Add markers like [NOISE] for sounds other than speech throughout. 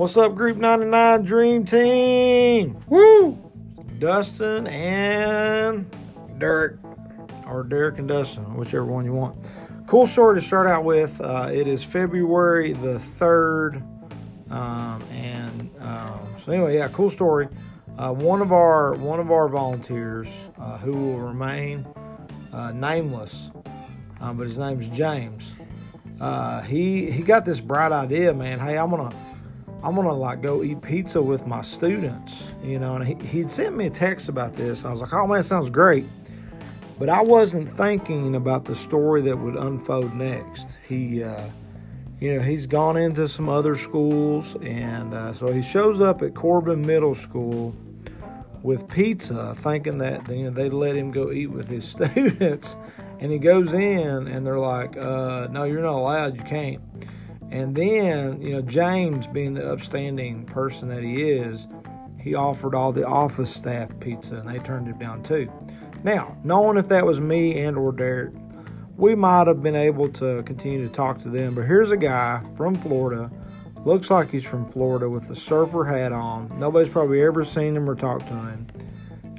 What's up, Group 99 Dream Team? Woo! Dustin and Derek, or Derek and Dustin, whichever one you want. Cool story to start out with. Uh, it is February the 3rd. Um, and um, so, anyway, yeah, cool story. Uh, one of our one of our volunteers, uh, who will remain uh, nameless, uh, but his name's James. Uh, he he got this bright idea, man. Hey, I'm gonna I'm gonna like go eat pizza with my students, you know. And he he'd sent me a text about this. I was like, oh man, sounds great. But I wasn't thinking about the story that would unfold next. He, uh, you know, he's gone into some other schools, and uh, so he shows up at Corbin Middle School with pizza, thinking that you know they'd let him go eat with his [LAUGHS] students. And he goes in, and they're like, uh, "No, you're not allowed. You can't." And then, you know, James, being the upstanding person that he is, he offered all the office staff pizza, and they turned him down too. Now, knowing if that was me and or Derek, we might have been able to continue to talk to them. But here's a guy from Florida, looks like he's from Florida with a surfer hat on. Nobody's probably ever seen him or talked to him,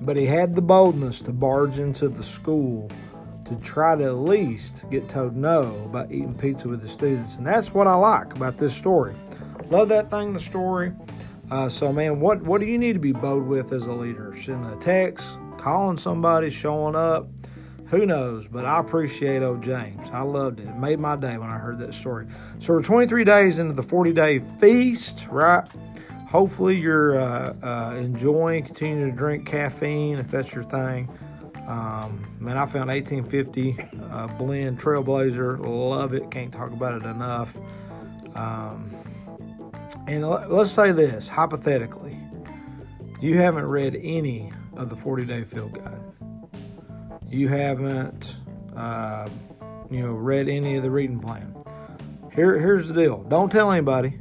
but he had the boldness to barge into the school to try to at least get told no about eating pizza with the students. And that's what I like about this story. Love that thing, the story. Uh, so, man, what, what do you need to be bold with as a leader? Sending a text, calling somebody, showing up. Who knows? But I appreciate old James. I loved it. It made my day when I heard that story. So we're 23 days into the 40 day feast, right? Hopefully you're uh, uh, enjoying, continuing to drink caffeine if that's your thing. Um, man, I found 1850 uh, blend Trailblazer. Love it. Can't talk about it enough. Um, and let's say this hypothetically, you haven't read any of the 40 day field guide. You haven't, uh, you know, read any of the reading plan. Here, here's the deal. Don't tell anybody.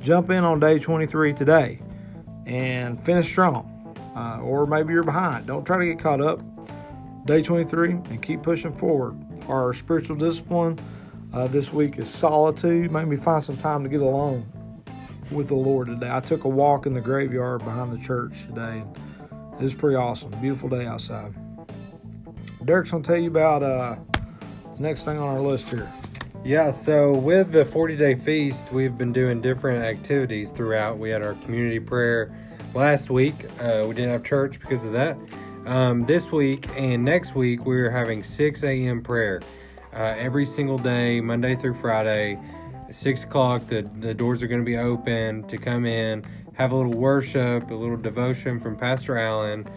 Jump in on day 23 today and finish strong. Uh, or maybe you're behind. Don't try to get caught up day 23 and keep pushing forward. Our spiritual discipline uh, this week is solitude. Made me find some time to get alone with the Lord today. I took a walk in the graveyard behind the church today. And it was pretty awesome. Beautiful day outside. Derek's going to tell you about uh, the next thing on our list here. Yeah, so with the 40 day feast, we've been doing different activities throughout. We had our community prayer last week. Uh, we didn't have church because of that. Um, this week and next week, we're having 6 a.m. prayer uh, every single day, Monday through Friday. 6 o'clock, the, the doors are going to be open to come in, have a little worship, a little devotion from Pastor Allen,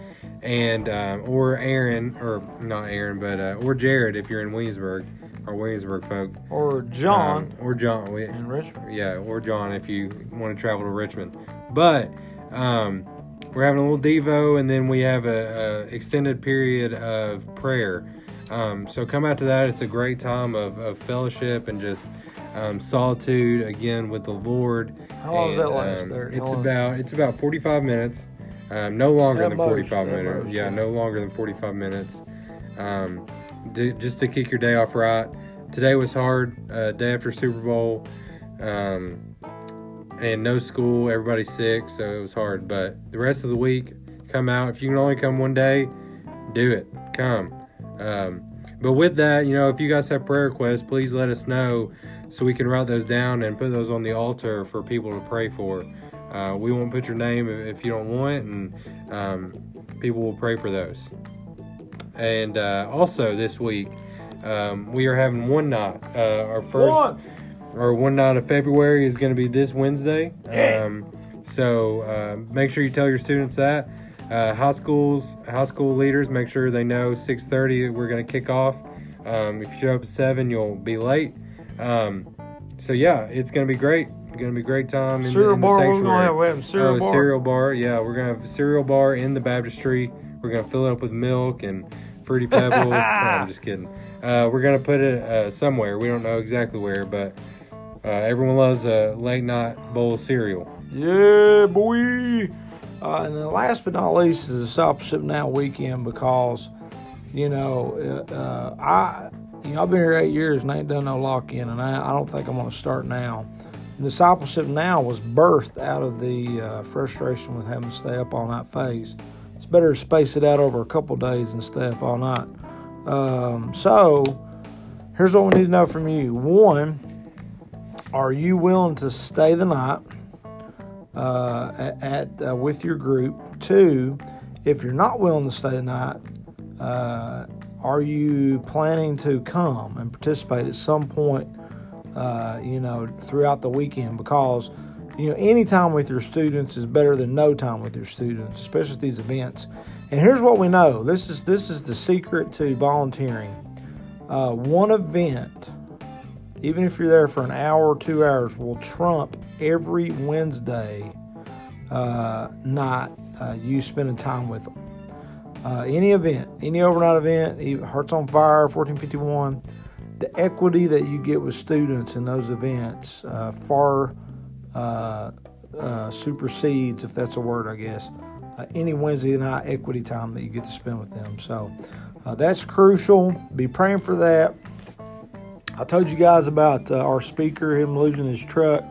and um, or Aaron, or not Aaron, but uh, or Jared if you're in Williamsburg, or Williamsburg folk, or John, um, or John in Richmond. Yeah, or John if you want to travel to Richmond. But um, we're having a little devo, and then we have a, a extended period of prayer. Um, so come out to that. It's a great time of, of fellowship and just um, solitude again with the Lord. How long and, does that last? Um, it's about it's about forty five minutes. Um, no longer at than most, forty five minutes. Most, yeah, yeah, no longer than forty five minutes. Um, d- just to kick your day off right. Today was hard. Uh, day after Super Bowl. Um, and no school. Everybody's sick, so it was hard. But the rest of the week, come out. If you can only come one day, do it. Come. Um, but with that, you know, if you guys have prayer requests, please let us know so we can write those down and put those on the altar for people to pray for. Uh, we won't put your name if you don't want, and um, people will pray for those. And uh, also this week, um, we are having one night. Uh, our first. Or one night of February is going to be this Wednesday. Um, so uh, make sure you tell your students that. Uh, high schools, high school leaders, make sure they know 6:30 we're going to kick off. Um, if you show up at seven, you'll be late. Um, so yeah, it's going to be great. It's going to be a great time in, cereal in the bar. sanctuary. We're going to have, we have cereal oh, bar. cereal bar. Yeah, we're going to have a cereal bar in the baptistry. We're going to fill it up with milk and fruity [LAUGHS] pebbles. no, I'm just kidding. Uh, we're going to put it uh, somewhere. We don't know exactly where, but uh, everyone loves a late night bowl of cereal. Yeah, boy. Uh, and then last but not least is the Discipleship Now weekend because, you know, uh, I, you know, I've been here eight years and I ain't done no lock in, and I, I don't think I'm going to start now. discipleship now was birthed out of the uh, frustration with having to stay up all night phase. It's better to space it out over a couple days than stay up all night. Um, so, here's what we need to know from you. One, are you willing to stay the night uh, at, at uh, with your group? Two, if you're not willing to stay the night, uh, are you planning to come and participate at some point? Uh, you know, throughout the weekend because you know any time with your students is better than no time with your students, especially at these events. And here's what we know: this is this is the secret to volunteering. Uh, one event, even if you're there for an hour or two hours, will trump every Wednesday uh, night uh, you spending time with them. Uh, any event, any overnight event, Hearts on Fire, 1451, the equity that you get with students in those events uh, far uh, uh, supersedes, if that's a word, I guess, any Wednesday night equity time that you get to spend with them. So that's crucial. Be praying for that. I told you guys about our speaker, him losing his truck.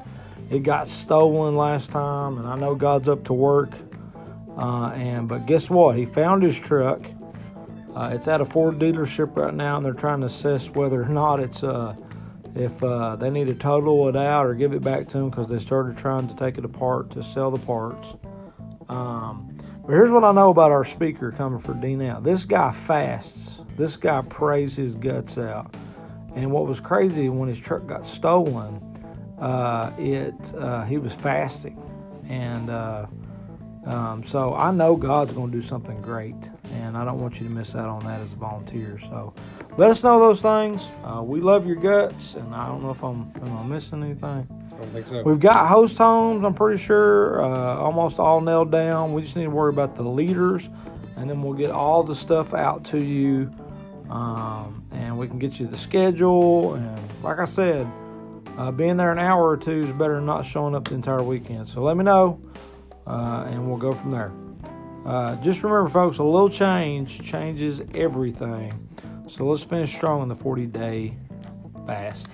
It got stolen last time, and I know God's up to work. Uh, and but guess what? He found his truck. Uh, it's at a Ford dealership right now, and they're trying to assess whether or not it's uh, if uh, they need to total it out or give it back to him because they started trying to take it apart to sell the parts. Um, but here's what I know about our speaker coming for D now. This guy fasts. This guy prays his guts out. And what was crazy when his truck got stolen, uh, it uh, he was fasting, and uh, um, so I know God's going to do something great, and I don't want you to miss out on that as a volunteer. So let us know those things. Uh, we love your guts, and I don't know if I'm, am I missing anything. I don't think so. We've got host homes, I'm pretty sure, uh, almost all nailed down. We just need to worry about the leaders, and then we'll get all the stuff out to you, um, and we can get you the schedule. And like I said, uh, being there an hour or two is better than not showing up the entire weekend. So let me know uh, and we'll go from there. Uh, just remember, folks, a little change changes everything. So let's finish strong in the 40 day fast.